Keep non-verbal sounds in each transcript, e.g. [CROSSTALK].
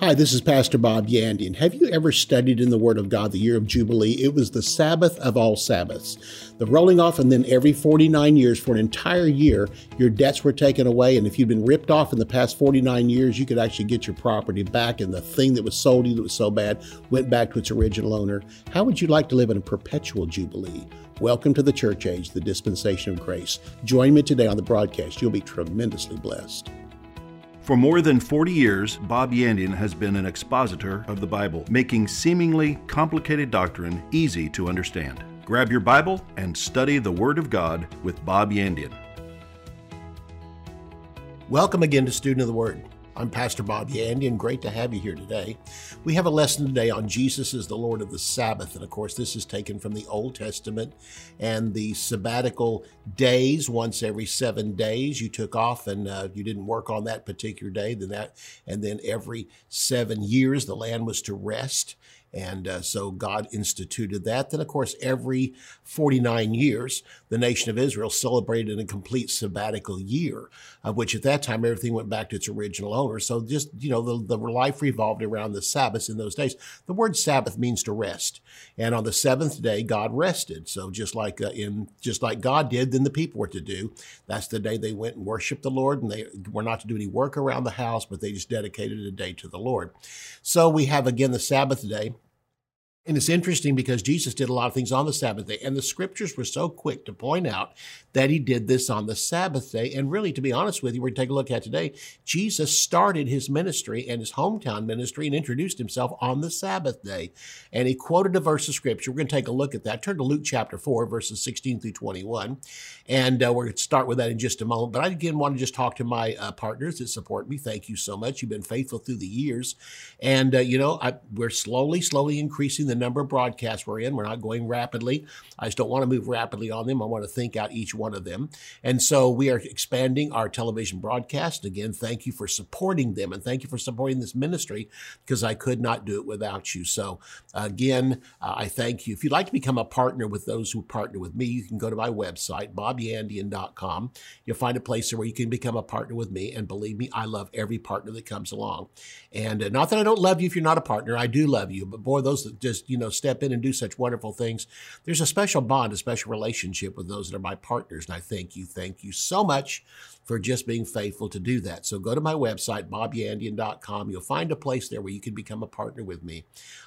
Hi, this is Pastor Bob Yandian. Have you ever studied in the Word of God the year of Jubilee? It was the Sabbath of all Sabbaths. The rolling off, and then every 49 years for an entire year, your debts were taken away. And if you'd been ripped off in the past 49 years, you could actually get your property back. And the thing that was sold you that was so bad went back to its original owner. How would you like to live in a perpetual Jubilee? Welcome to the church age, the dispensation of grace. Join me today on the broadcast. You'll be tremendously blessed. For more than 40 years, Bob Yandian has been an expositor of the Bible, making seemingly complicated doctrine easy to understand. Grab your Bible and study the Word of God with Bob Yandian. Welcome again to Student of the Word. I'm Pastor Bob Yandian, and great to have you here today. We have a lesson today on Jesus as the Lord of the Sabbath. And of course, this is taken from the Old Testament and the sabbatical days, once every seven days. You took off and uh, you didn't work on that particular day. Then that, and then every seven years, the land was to rest. And uh, so God instituted that. Then, of course, every 49 years, the nation of Israel celebrated a complete sabbatical year, of which at that time everything went back to its original owner. So just, you know, the, the life revolved around the Sabbath in those days. The word Sabbath means to rest. And on the seventh day, God rested. So just like uh, in, just like God did, then the people were to do. That's the day they went and worshiped the Lord and they were not to do any work around the house, but they just dedicated a day to the Lord. So we have again the Sabbath day. And it's interesting because Jesus did a lot of things on the Sabbath day, and the scriptures were so quick to point out that he did this on the Sabbath day. And really, to be honest with you, we're going to take a look at today. Jesus started his ministry and his hometown ministry and introduced himself on the Sabbath day. And he quoted a verse of scripture. We're going to take a look at that. Turn to Luke chapter 4, verses 16 through 21. And uh, we're going to start with that in just a moment. But I again want to just talk to my uh, partners that support me. Thank you so much. You've been faithful through the years. And, uh, you know, I, we're slowly, slowly increasing the number of broadcasts we're in. We're not going rapidly. I just don't want to move rapidly on them. I want to think out each one of them. And so we are expanding our television broadcast. Again, thank you for supporting them and thank you for supporting this ministry because I could not do it without you. So again, uh, I thank you. If you'd like to become a partner with those who partner with me, you can go to my website, bobyandian.com. You'll find a place where you can become a partner with me. And believe me, I love every partner that comes along. And uh, not that I don't love you if you're not a partner, I do love you. But boy, those that you know, step in and do such wonderful things. There's a special bond, a special relationship with those that are my partners. And I thank you. Thank you so much for just being faithful to do that. So go to my website, bobyandian.com. You'll find a place there where you can become a partner with me.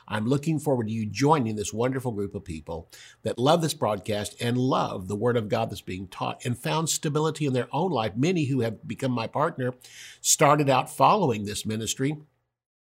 I'm looking forward to you joining this wonderful group of people that love this broadcast and love the Word of God that's being taught and found stability in their own life. Many who have become my partner started out following this ministry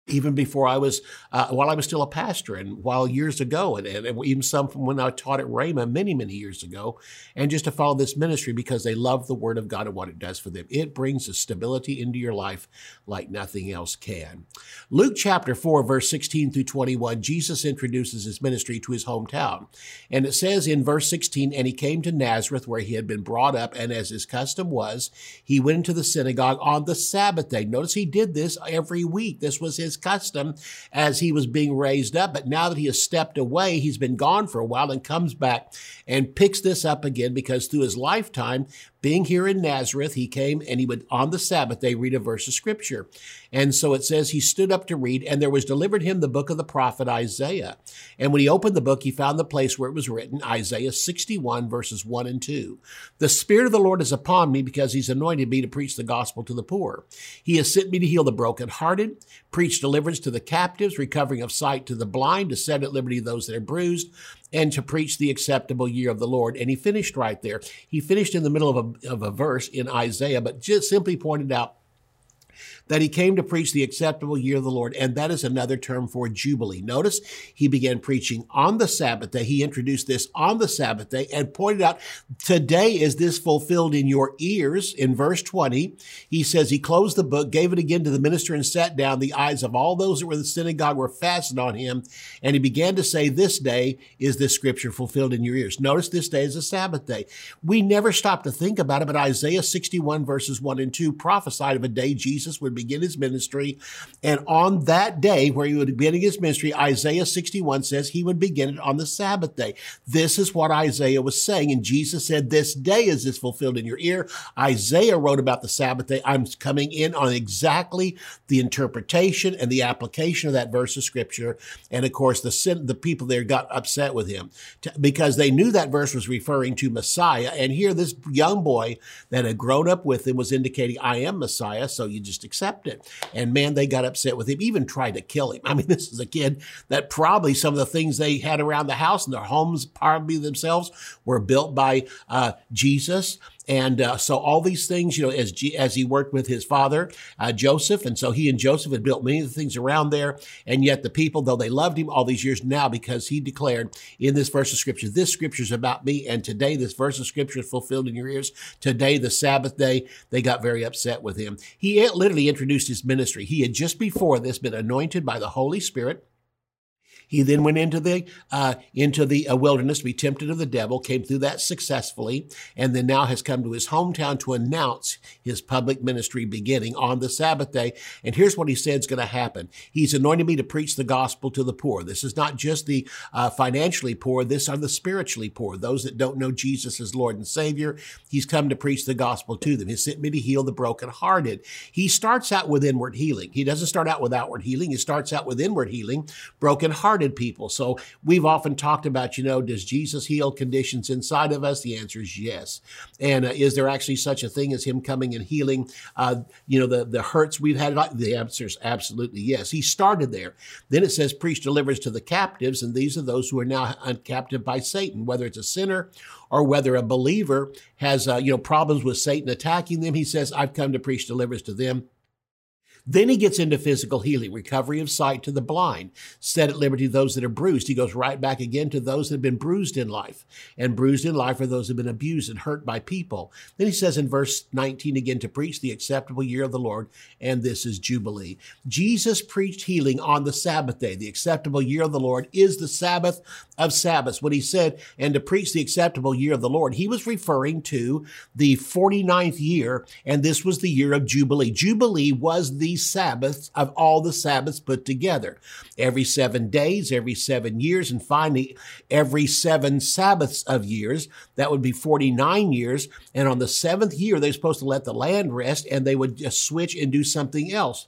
even before I was, uh, while I was still a pastor and while years ago, and, and, even some from when I taught at Rhema many, many years ago, and just to follow this ministry because they love the Word of God and what it does for them. It brings a stability into your life like nothing else can. Luke chapter 4, verse 16 through 21, Jesus introduces his ministry to his hometown. And it says in verse 16, And he came to Nazareth where he had been brought up, and as his custom was, he went into the synagogue on the Sabbath day. Notice he did this every week. This was his custom as he was being raised up. But now that he has stepped away, he's been gone for a while and comes back and picks this up again because through his lifetime, being here in Nazareth, he came and he would on the Sabbath day read a verse of scripture. And so it says he stood up to read, and there was delivered him the book of the prophet Isaiah. And when he opened the book, he found the place where it was written, Isaiah 61, verses 1 and 2. The Spirit of the Lord is upon me because he's anointed me to preach the gospel to the poor. He has sent me to heal the brokenhearted, preach deliverance to the captives, recovering of sight to the blind, to set at liberty those that are bruised, and to preach the acceptable year of the Lord. And he finished right there. He finished in the middle of a, of a verse in Isaiah, but just simply pointed out that he came to preach the acceptable year of the Lord, and that is another term for Jubilee. Notice he began preaching on the Sabbath day. He introduced this on the Sabbath day and pointed out, today is this fulfilled in your ears. In verse 20, he says he closed the book, gave it again to the minister, and sat down. The eyes of all those that were in the synagogue were fastened on him, and he began to say, This day is this scripture fulfilled in your ears. Notice this day is a Sabbath day. We never stop to think about it, but Isaiah 61 verses 1 and 2 prophesied of a day Jesus would be begin his ministry. And on that day where he would begin his ministry, Isaiah 61 says he would begin it on the Sabbath day. This is what Isaiah was saying. And Jesus said, This day is this fulfilled in your ear. Isaiah wrote about the Sabbath day. I'm coming in on exactly the interpretation and the application of that verse of scripture. And of course, the sin, the people there got upset with him because they knew that verse was referring to Messiah. And here, this young boy that had grown up with him was indicating, I am Messiah, so you just accept it. And man, they got upset with him, even tried to kill him. [LAUGHS] I mean, this is a kid that probably some of the things they had around the house and their homes, probably themselves, were built by uh, Jesus. And uh, so all these things, you know, as G- as he worked with his father uh, Joseph, and so he and Joseph had built many of the things around there. And yet the people, though they loved him all these years now, because he declared in this verse of scripture, "This scripture is about me." And today, this verse of scripture is fulfilled in your ears. Today, the Sabbath day, they got very upset with him. He literally introduced his ministry. He had just before this been anointed by the Holy Spirit he then went into the uh, into the uh, wilderness to be tempted of the devil, came through that successfully, and then now has come to his hometown to announce his public ministry beginning on the Sabbath day. And here's what he said is going to happen: He's anointed me to preach the gospel to the poor. This is not just the uh, financially poor; this are the spiritually poor, those that don't know Jesus as Lord and Savior. He's come to preach the gospel to them. He sent me to heal the brokenhearted. He starts out with inward healing. He doesn't start out with outward healing. He starts out with inward healing, brokenhearted people. So we've often talked about, you know, does Jesus heal conditions inside of us? The answer is yes. And uh, is there actually such a thing as Him coming and healing, uh, you know, the, the hurts we've had? The answer is absolutely yes. He started there. Then it says, preach deliverance to the captives, and these are those who are now captive by Satan, whether it's a sinner or whether a believer has, uh, you know, problems with Satan attacking them. He says, I've come to preach deliverance to them then he gets into physical healing, recovery of sight to the blind, set at liberty those that are bruised. He goes right back again to those that have been bruised in life. And bruised in life are those that have been abused and hurt by people. Then he says in verse 19 again to preach the acceptable year of the Lord, and this is Jubilee. Jesus preached healing on the Sabbath day. The acceptable year of the Lord is the Sabbath of Sabbaths. When he said, and to preach the acceptable year of the Lord, he was referring to the 49th year, and this was the year of Jubilee. Jubilee was the Sabbaths of all the Sabbaths put together. Every seven days, every seven years, and finally every seven Sabbaths of years. That would be 49 years. And on the seventh year, they're supposed to let the land rest and they would just switch and do something else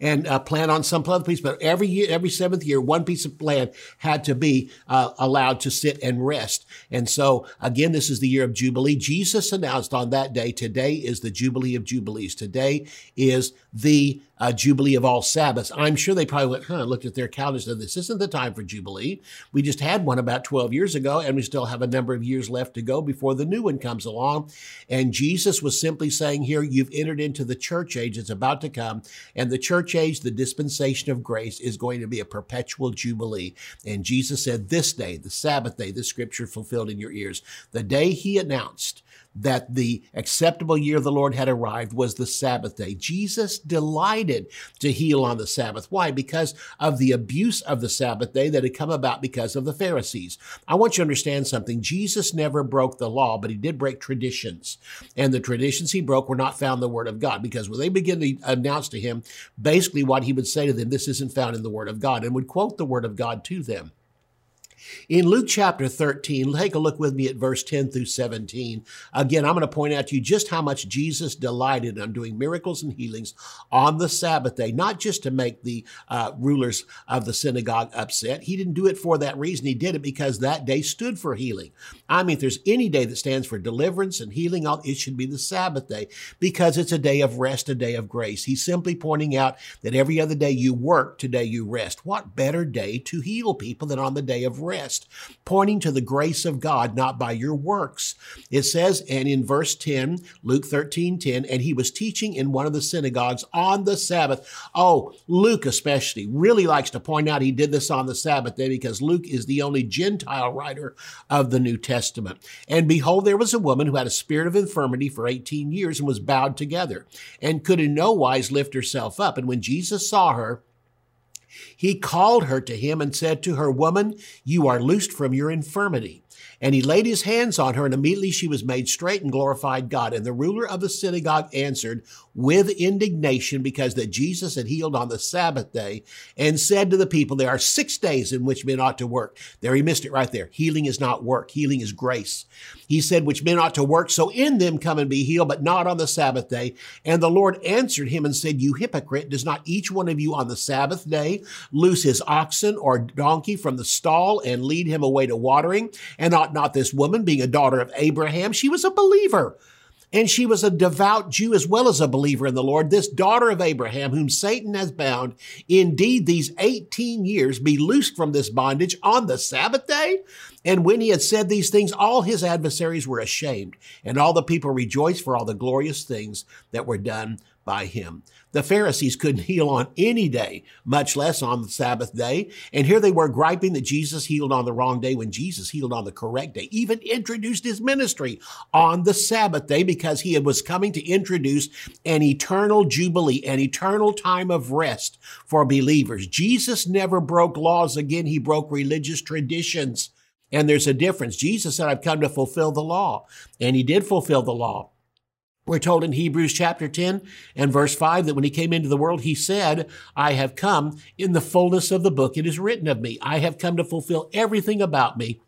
and uh, plan on some other piece. But every year, every seventh year, one piece of land had to be uh, allowed to sit and rest. And so, again, this is the year of Jubilee. Jesus announced on that day, today is the Jubilee of Jubilees. Today is the uh, Jubilee of all Sabbaths. I'm sure they probably went, huh, looked at their calendars and said, this isn't the time for Jubilee. We just had one about 12 years ago, and we still have a number of years left to go before the new one comes along. And Jesus was simply saying here, you've entered into the church age. It's about to come. And the church age, the dispensation of grace, is going to be a perpetual Jubilee. And Jesus said, this day, the Sabbath day, the scripture fulfilled in your ears, the day he announced that the acceptable year of the Lord had arrived was the Sabbath day. Jesus delighted to heal on the Sabbath. Why? Because of the abuse of the Sabbath day that had come about because of the Pharisees. I want you to understand something. Jesus never broke the law, but he did break traditions. And the traditions he broke were not found in the Word of God because when they begin to announce to him basically what he would say to them, this isn't found in the Word of God, and would quote the Word of God to them. In Luke chapter 13, take a look with me at verse 10 through 17. Again, I'm going to point out to you just how much Jesus delighted in doing miracles and healings on the Sabbath day, not just to make the uh, rulers of the synagogue upset. He didn't do it for that reason. He did it because that day stood for healing. I mean, if there's any day that stands for deliverance and healing, it should be the Sabbath day because it's a day of rest, a day of grace. He's simply pointing out that every other day you work, today you rest. What better day to heal people than on the day of rest? Rest, pointing to the grace of God, not by your works. It says, and in verse 10, Luke 13, 10, and he was teaching in one of the synagogues on the Sabbath. Oh, Luke especially really likes to point out he did this on the Sabbath day because Luke is the only Gentile writer of the New Testament. And behold, there was a woman who had a spirit of infirmity for 18 years and was bowed together and could in no wise lift herself up. And when Jesus saw her, he called her to him and said to her, Woman, you are loosed from your infirmity. And he laid his hands on her, and immediately she was made straight and glorified God. And the ruler of the synagogue answered with indignation because that Jesus had healed on the Sabbath day and said to the people, There are six days in which men ought to work. There he missed it right there. Healing is not work, healing is grace. He said, Which men ought to work, so in them come and be healed, but not on the Sabbath day. And the Lord answered him and said, You hypocrite, does not each one of you on the Sabbath day loose his oxen or donkey from the stall and lead him away to watering? And ought not this woman, being a daughter of Abraham, she was a believer. And she was a devout Jew as well as a believer in the Lord, this daughter of Abraham, whom Satan has bound, indeed these 18 years be loosed from this bondage on the Sabbath day? And when he had said these things, all his adversaries were ashamed, and all the people rejoiced for all the glorious things that were done by him. The Pharisees couldn't heal on any day, much less on the Sabbath day. And here they were griping that Jesus healed on the wrong day when Jesus healed on the correct day, even introduced his ministry on the Sabbath day because he was coming to introduce an eternal jubilee, an eternal time of rest for believers. Jesus never broke laws again. He broke religious traditions. And there's a difference. Jesus said, I've come to fulfill the law. And he did fulfill the law. We're told in Hebrews chapter 10 and verse 5 that when he came into the world, he said, I have come in the fullness of the book. It is written of me. I have come to fulfill everything about me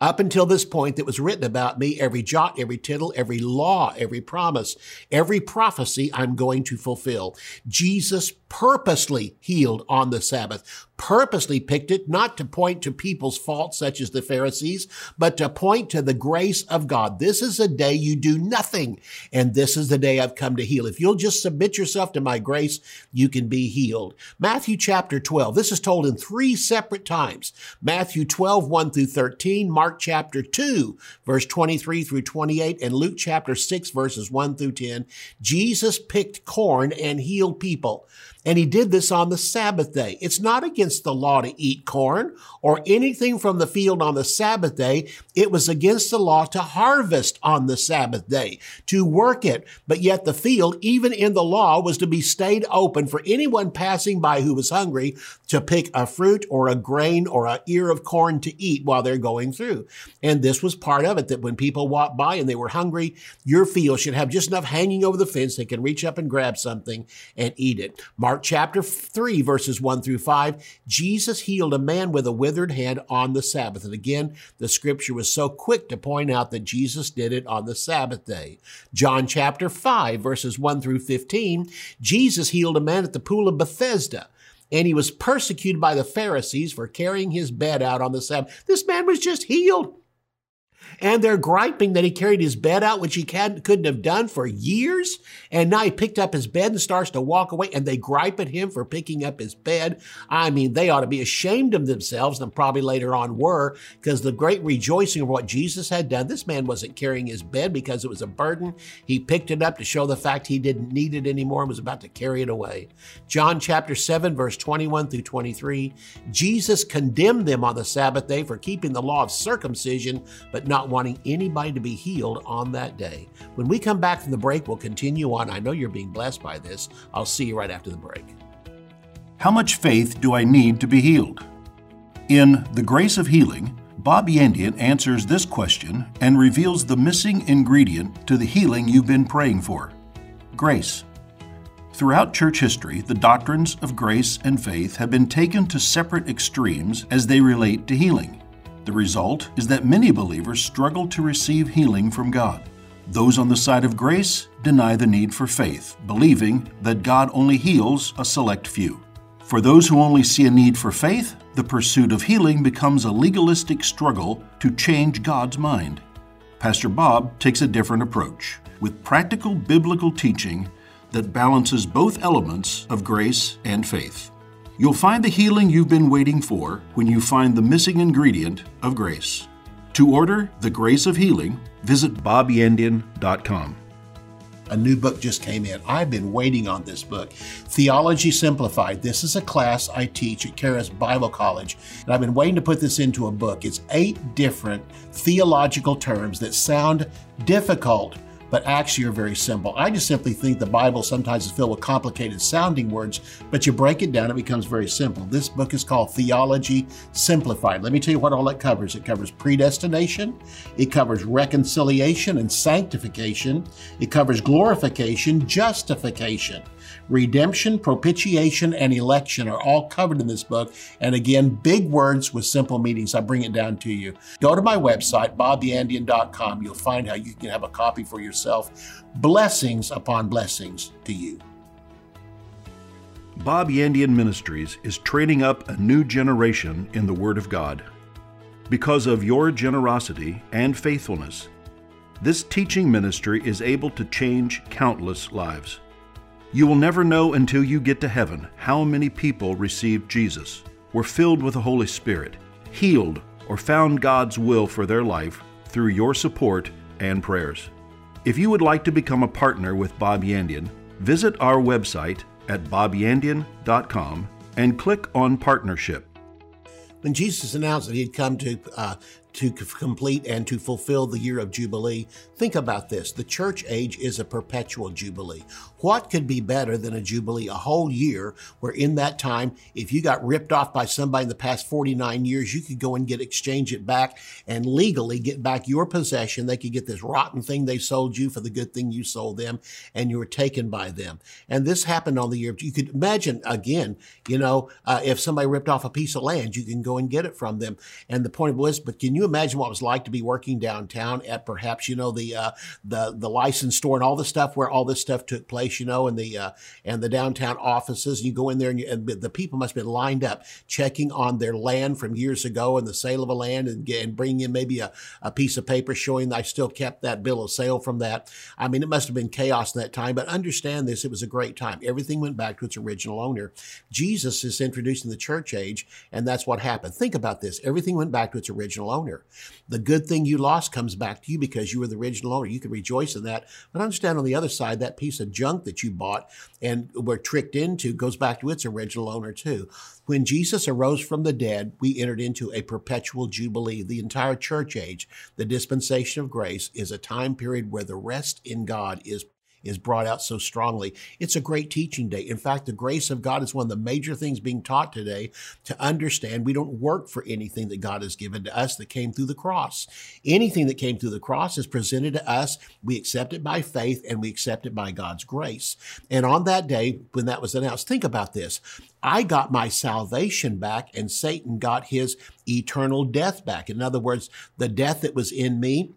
up until this point that was written about me, every jot, every tittle, every law, every promise, every prophecy I'm going to fulfill. Jesus purposely healed on the Sabbath, purposely picked it not to point to people's faults such as the Pharisees, but to point to the grace of God. This is a day you do nothing, and this is the day I've come to heal. If you'll just submit yourself to my grace, you can be healed. Matthew chapter 12, this is told in three separate times. Matthew 12, 1 through 13, Mark chapter 2, verse 23 through 28, and Luke chapter 6, verses 1 through 10. Jesus picked corn and healed people. And he did this on the Sabbath day. It's not against the law to eat corn or anything from the field on the Sabbath day. It was against the law to harvest on the Sabbath day, to work it. But yet the field, even in the law, was to be stayed open for anyone passing by who was hungry to pick a fruit or a grain or an ear of corn to eat while they're going through. And this was part of it that when people walked by and they were hungry, your field should have just enough hanging over the fence they can reach up and grab something and eat it. Mark Mark chapter 3, verses 1 through 5, Jesus healed a man with a withered hand on the Sabbath. And again, the scripture was so quick to point out that Jesus did it on the Sabbath day. John chapter 5, verses 1 through 15, Jesus healed a man at the pool of Bethesda and he was persecuted by the Pharisees for carrying his bed out on the Sabbath. This man was just healed. And they're griping that he carried his bed out, which he couldn't have done for years. And now he picked up his bed and starts to walk away, and they gripe at him for picking up his bed. I mean, they ought to be ashamed of themselves, and probably later on were, because the great rejoicing of what Jesus had done. This man wasn't carrying his bed because it was a burden. He picked it up to show the fact he didn't need it anymore and was about to carry it away. John chapter 7, verse 21 through 23. Jesus condemned them on the Sabbath day for keeping the law of circumcision, but not wanting anybody to be healed on that day. When we come back from the break, we'll continue on. I know you're being blessed by this. I'll see you right after the break. How much faith do I need to be healed? In The Grace of Healing, Bob Yandian answers this question and reveals the missing ingredient to the healing you've been praying for grace. Throughout church history, the doctrines of grace and faith have been taken to separate extremes as they relate to healing. The result is that many believers struggle to receive healing from God. Those on the side of grace deny the need for faith, believing that God only heals a select few. For those who only see a need for faith, the pursuit of healing becomes a legalistic struggle to change God's mind. Pastor Bob takes a different approach, with practical biblical teaching that balances both elements of grace and faith. You'll find the healing you've been waiting for when you find the missing ingredient of grace. To order The Grace of Healing, visit bobyandian.com. A new book just came in. I've been waiting on this book, Theology Simplified. This is a class I teach at Charis Bible College, and I've been waiting to put this into a book. It's eight different theological terms that sound difficult but actually are very simple. I just simply think the Bible sometimes is filled with complicated sounding words, but you break it down, it becomes very simple. This book is called Theology Simplified. Let me tell you what all it covers it covers predestination, it covers reconciliation and sanctification, it covers glorification, justification. Redemption, propitiation, and election are all covered in this book. And again, big words with simple meanings. I bring it down to you. Go to my website, bobyandian.com. You'll find how you can have a copy for yourself. Blessings upon blessings to you. Bob Yandian Ministries is training up a new generation in the Word of God. Because of your generosity and faithfulness, this teaching ministry is able to change countless lives. You will never know until you get to heaven how many people received Jesus, were filled with the Holy Spirit, healed, or found God's will for their life through your support and prayers. If you would like to become a partner with Bob Yandian, visit our website at bobyandian.com and click on Partnership. When Jesus announced that he had come to uh, to complete and to fulfill the year of Jubilee. Think about this the church age is a perpetual Jubilee. What could be better than a Jubilee? A whole year where in that time, if you got ripped off by somebody in the past 49 years, you could go and get exchange it back and legally get back your possession. They could get this rotten thing they sold you for the good thing you sold them, and you were taken by them. And this happened on the year. You could imagine again, you know, uh, if somebody ripped off a piece of land, you can go and get it from them. And the point was, but can you imagine what it was like to be working downtown at perhaps you know the uh, the the license store and all the stuff where all this stuff took place, you know, and the uh, and the downtown offices. You go in there and, you, and, the people must have been lined up checking on their land from years ago and the sale of a land and, and bringing in maybe a, a piece of paper showing I still kept that bill of sale from that. I mean, it must have been chaos in that time, but understand this: it was a great time. Everything went back to its original owner. Jesus is introducing the church age, and that's what happened. Think about this: everything went back to its original owner. The good thing you lost comes back to you because you were the original owner. You can rejoice in that. But understand on the other side, that piece of junk that you bought and were tricked into goes back to its original owner too. When Jesus arose from the dead, we entered into a perpetual jubilee. The entire church age, the dispensation of grace, is a time period where the rest in God is is brought out so strongly. It's a great teaching day. In fact, the grace of God is one of the major things being taught today to understand we don't work for anything that God has given to us that came through the cross. Anything that came through the cross is presented to us. We accept it by faith and we accept it by God's grace. And on that day, when that was announced, think about this. I got my salvation back and Satan got his eternal death back. In other words, the death that was in me,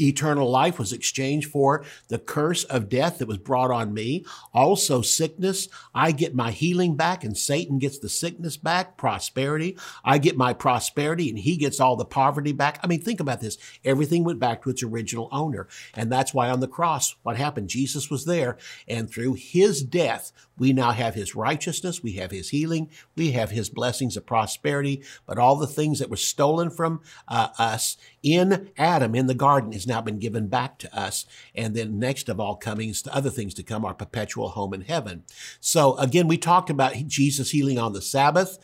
Eternal life was exchanged for the curse of death that was brought on me. Also, sickness. I get my healing back and Satan gets the sickness back. Prosperity. I get my prosperity and he gets all the poverty back. I mean, think about this. Everything went back to its original owner. And that's why on the cross, what happened? Jesus was there and through his death, we now have his righteousness. We have his healing. We have his blessings of prosperity. But all the things that were stolen from uh, us in Adam in the garden has now been given back to us. And then next of all coming is the other things to come, our perpetual home in heaven. So again, we talked about Jesus healing on the Sabbath.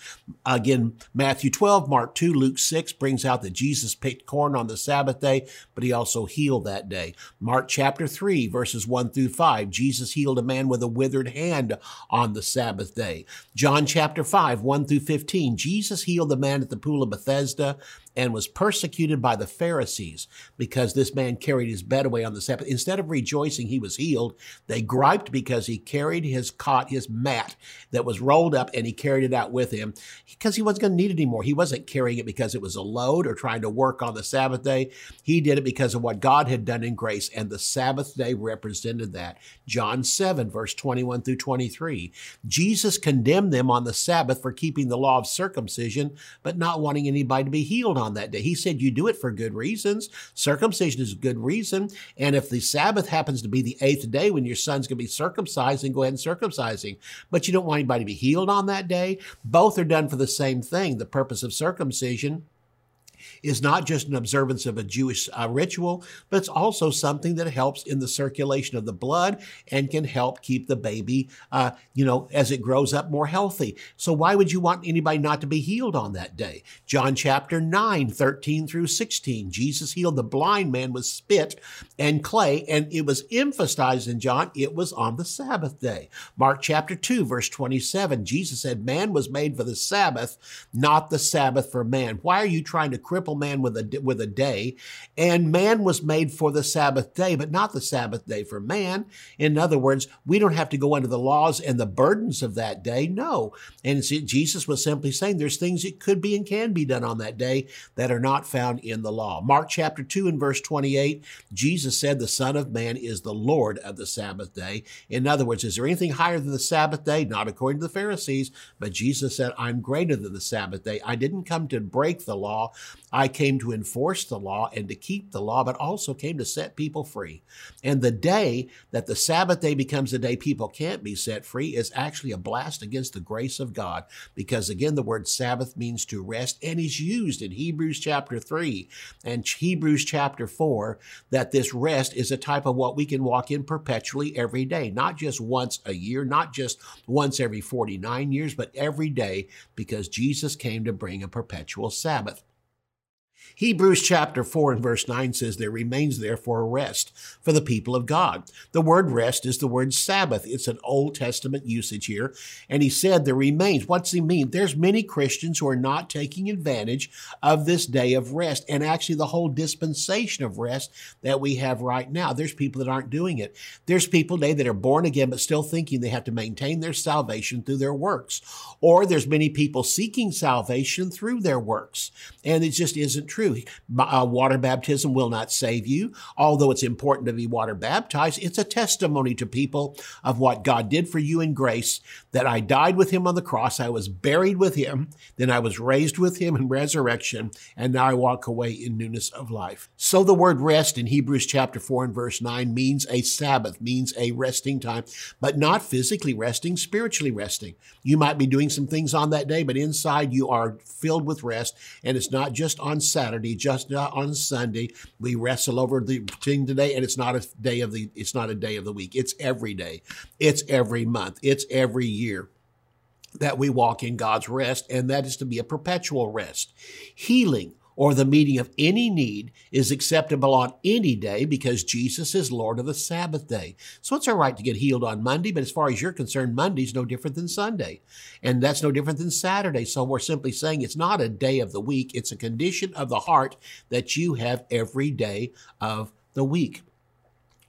Again, Matthew 12, Mark 2, Luke 6 brings out that Jesus picked corn on the Sabbath day, but he also healed that day. Mark chapter 3, verses 1 through 5, Jesus healed a man with a withered hand on the Sabbath day. John chapter 5, 1 through 15, Jesus healed the man at the pool of Bethesda and was persecuted by the Pharisees because this man carried his bed away on the Sabbath. Instead of rejoicing he was healed, they griped because he carried his cot, his mat that was rolled up, and he carried it out with him because he wasn't going to need it anymore. He wasn't carrying it because it was a load or trying to work on the Sabbath day. He did it because of what God had done in grace, and the Sabbath day represented that. John 7, verse 21 through 23. Jesus condemned them on the Sabbath for keeping the law of circumcision, but not wanting anybody to be healed on on that day. He said you do it for good reasons. Circumcision is a good reason. And if the Sabbath happens to be the eighth day when your son's going to be circumcised, then go ahead and circumcise him. But you don't want anybody to be healed on that day. Both are done for the same thing. The purpose of circumcision is not just an observance of a Jewish uh, ritual, but it's also something that helps in the circulation of the blood and can help keep the baby, uh, you know, as it grows up more healthy. So why would you want anybody not to be healed on that day? John chapter 9, 13 through 16. Jesus healed the blind man with spit and clay, and it was emphasized in John, it was on the Sabbath day. Mark chapter 2, verse 27, Jesus said, Man was made for the Sabbath, not the Sabbath for man. Why are you trying to cripple man with a, with a day? And man was made for the Sabbath day, but not the Sabbath day for man. In other words, we don't have to go under the laws and the burdens of that day. No. And Jesus was simply saying there's things that could be and can be done on that day that are not found in the law. Mark chapter 2 and verse 28, Jesus said, The Son of Man is the Lord of the Sabbath day. In other words, is there anything higher than the Sabbath day? Not according to the Pharisees, but Jesus said, I'm greater than the Sabbath day. I didn't come to break the law. I came to enforce the law and to keep the law, but also came to set people free. And the day that the Sabbath day becomes the day people can't be set free is actually a blast against the grace of God. Because again, the word Sabbath means to rest and is used in Hebrews chapter 3 and Hebrews chapter 4 that this rest is a type of what we can walk in perpetually every day, not just once a year, not just once every 49 years, but every day because Jesus came to bring a perpetual Sabbath. Hebrews chapter 4 and verse 9 says, There remains therefore a rest for the people of God. The word rest is the word Sabbath. It's an Old Testament usage here. And he said, There remains. What's he mean? There's many Christians who are not taking advantage of this day of rest and actually the whole dispensation of rest that we have right now. There's people that aren't doing it. There's people today that are born again but still thinking they have to maintain their salvation through their works. Or there's many people seeking salvation through their works. And it just isn't true true. Uh, water baptism will not save you. Although it's important to be water baptized, it's a testimony to people of what God did for you in grace, that I died with him on the cross, I was buried with him, then I was raised with him in resurrection, and now I walk away in newness of life. So the word rest in Hebrews chapter 4 and verse 9 means a Sabbath, means a resting time, but not physically resting, spiritually resting. You might be doing some things on that day, but inside you are filled with rest, and it's not just on Saturday Saturday, just on Sunday. We wrestle over the thing today, and it's not a day of the it's not a day of the week. It's every day. It's every month. It's every year that we walk in God's rest, and that is to be a perpetual rest. Healing or the meeting of any need is acceptable on any day because Jesus is Lord of the Sabbath day. So it's all right to get healed on Monday, but as far as you're concerned, Monday's no different than Sunday. And that's no different than Saturday. So we're simply saying it's not a day of the week, it's a condition of the heart that you have every day of the week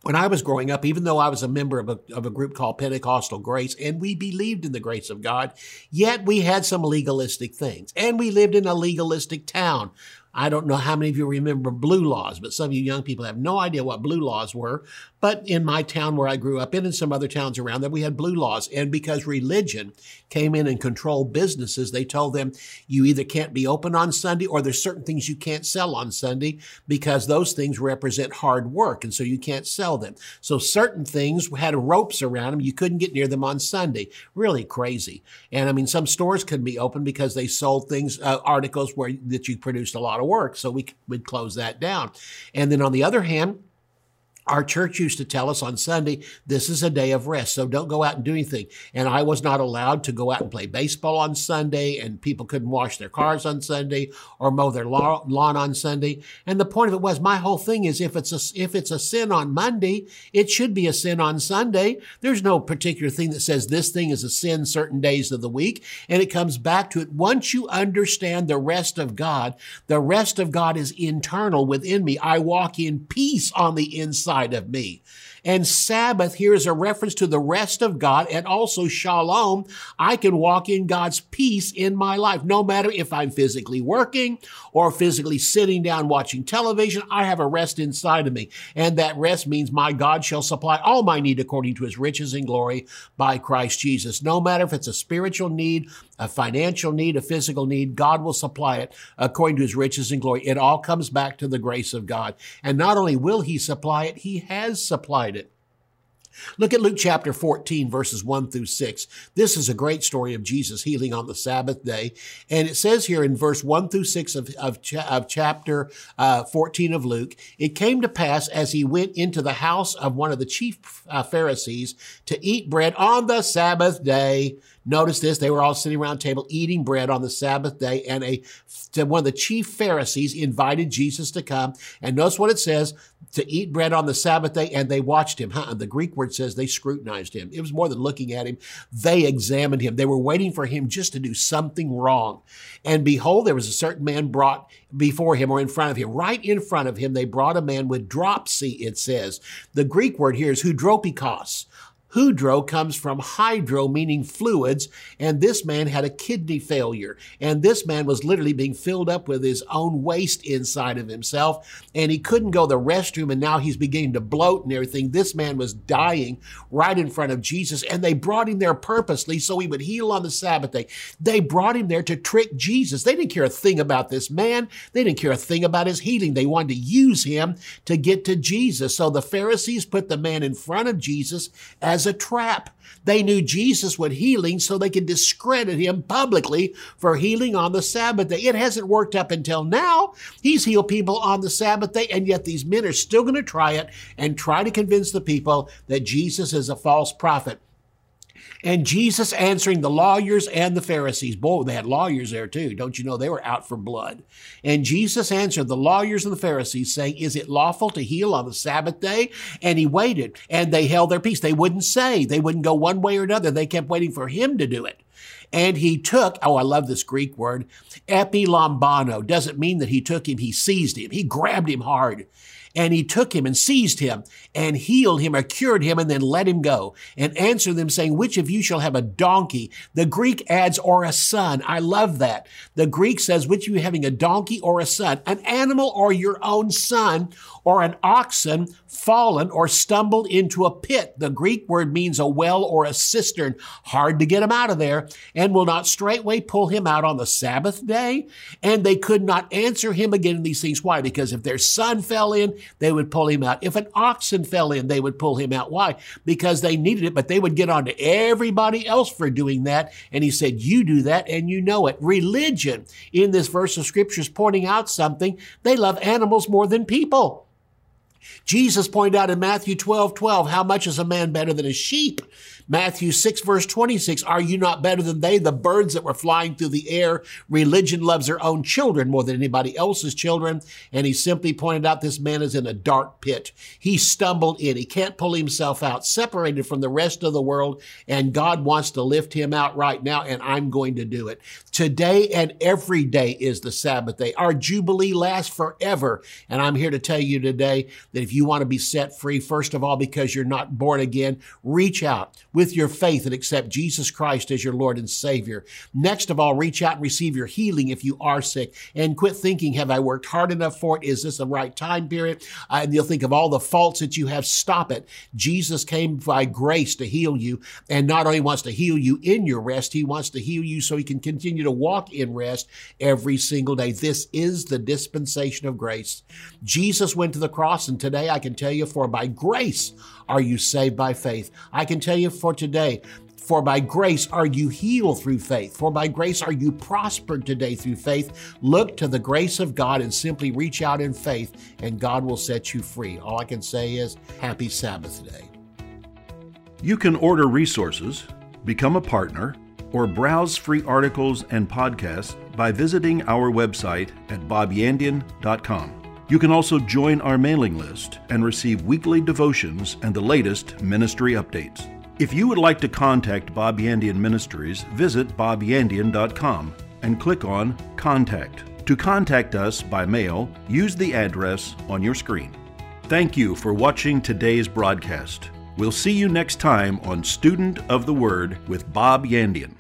when I was growing up, even though I was a member of a, of a group called Pentecostal Grace and we believed in the grace of God, yet we had some legalistic things. And we lived in a legalistic town. I don't know how many of you remember blue laws, but some of you young people have no idea what blue laws were. But in my town where I grew up in and some other towns around there, we had blue laws. And because religion came in and controlled businesses, they told them you either can't be open on Sunday or there's certain things you can't sell on Sunday because those things represent hard work. And so you can't sell them. So certain things had ropes around them. You couldn't get near them on Sunday. Really crazy. And I mean, some stores couldn't be open because they sold things, uh, articles where that you produced a lot of work. So we would close that down. And then on the other hand, our church used to tell us on Sunday, this is a day of rest, so don't go out and do anything. And I was not allowed to go out and play baseball on Sunday, and people couldn't wash their cars on Sunday or mow their lawn on Sunday. And the point of it was, my whole thing is if it's a, if it's a sin on Monday, it should be a sin on Sunday. There's no particular thing that says this thing is a sin certain days of the week. And it comes back to it. Once you understand the rest of God, the rest of God is internal within me. I walk in peace on the inside inside of me. And Sabbath here is a reference to the rest of God and also shalom. I can walk in God's peace in my life, no matter if I'm physically working or physically sitting down watching television. I have a rest inside of me. And that rest means my God shall supply all my need according to his riches and glory by Christ Jesus. No matter if it's a spiritual need, a financial need, a physical need, God will supply it according to his riches and glory. It all comes back to the grace of God. And not only will he supply it, he has supplied it. Look at Luke chapter 14, verses 1 through 6. This is a great story of Jesus healing on the Sabbath day. And it says here in verse 1 through 6 of, of, of chapter uh, 14 of Luke, it came to pass as he went into the house of one of the chief uh, Pharisees to eat bread on the Sabbath day. Notice this, they were all sitting around table eating bread on the Sabbath day, and a one of the chief Pharisees invited Jesus to come. And notice what it says to eat bread on the Sabbath day, and they watched him. Huh? The Greek word says they scrutinized him. It was more than looking at him, they examined him. They were waiting for him just to do something wrong. And behold, there was a certain man brought before him or in front of him. Right in front of him, they brought a man with dropsy, it says. The Greek word here is hudropikos. Hudro comes from hydro, meaning fluids, and this man had a kidney failure. And this man was literally being filled up with his own waste inside of himself, and he couldn't go to the restroom, and now he's beginning to bloat and everything. This man was dying right in front of Jesus, and they brought him there purposely so he would heal on the Sabbath day. They brought him there to trick Jesus. They didn't care a thing about this man, they didn't care a thing about his healing. They wanted to use him to get to Jesus. So the Pharisees put the man in front of Jesus as as a trap. They knew Jesus would healing so they could discredit him publicly for healing on the Sabbath day. It hasn't worked up until now. He's healed people on the Sabbath day, and yet these men are still going to try it and try to convince the people that Jesus is a false prophet. And Jesus answering the lawyers and the Pharisees. Boy, they had lawyers there too. Don't you know they were out for blood? And Jesus answered the lawyers and the Pharisees, saying, Is it lawful to heal on the Sabbath day? And he waited, and they held their peace. They wouldn't say, they wouldn't go one way or another. They kept waiting for him to do it. And he took, oh, I love this Greek word, epilambano. Doesn't mean that he took him, he seized him. He grabbed him hard and he took him and seized him and healed him or cured him and then let him go and answered them saying, which of you shall have a donkey? The Greek adds, or a son. I love that. The Greek says, which of you having a donkey or a son, an animal or your own son or an oxen fallen or stumbled into a pit. The Greek word means a well or a cistern. Hard to get him out of there and will not straightway pull him out on the Sabbath day. And they could not answer him again in these things. Why? Because if their son fell in, they would pull him out. If an oxen fell in, they would pull him out. Why? Because they needed it, but they would get on to everybody else for doing that. And he said, you do that and you know it. Religion in this verse of scripture is pointing out something. They love animals more than people. Jesus pointed out in Matthew 12, 12, how much is a man better than a sheep? Matthew 6 verse 26, are you not better than they, the birds that were flying through the air? Religion loves their own children more than anybody else's children. And he simply pointed out this man is in a dark pit. He stumbled in. He can't pull himself out, separated from the rest of the world. And God wants to lift him out right now. And I'm going to do it. Today and every day is the Sabbath day. Our Jubilee lasts forever. And I'm here to tell you today that if you want to be set free, first of all, because you're not born again, reach out with your faith and accept Jesus Christ as your Lord and Savior. Next of all, reach out and receive your healing if you are sick and quit thinking, have I worked hard enough for it? Is this the right time period? Uh, and you'll think of all the faults that you have. Stop it. Jesus came by grace to heal you and not only wants to heal you in your rest, he wants to heal you so he can continue to walk in rest every single day. This is the dispensation of grace. Jesus went to the cross and today I can tell you for by grace are you saved by faith. I can tell you for today, for by grace are you healed through faith. For by grace are you prospered today through faith. Look to the grace of God and simply reach out in faith, and God will set you free. All I can say is, Happy Sabbath day. You can order resources, become a partner, or browse free articles and podcasts by visiting our website at bobyandian.com. You can also join our mailing list and receive weekly devotions and the latest ministry updates. If you would like to contact Bob Yandian Ministries, visit bobyandian.com and click on Contact. To contact us by mail, use the address on your screen. Thank you for watching today's broadcast. We'll see you next time on Student of the Word with Bob Yandian.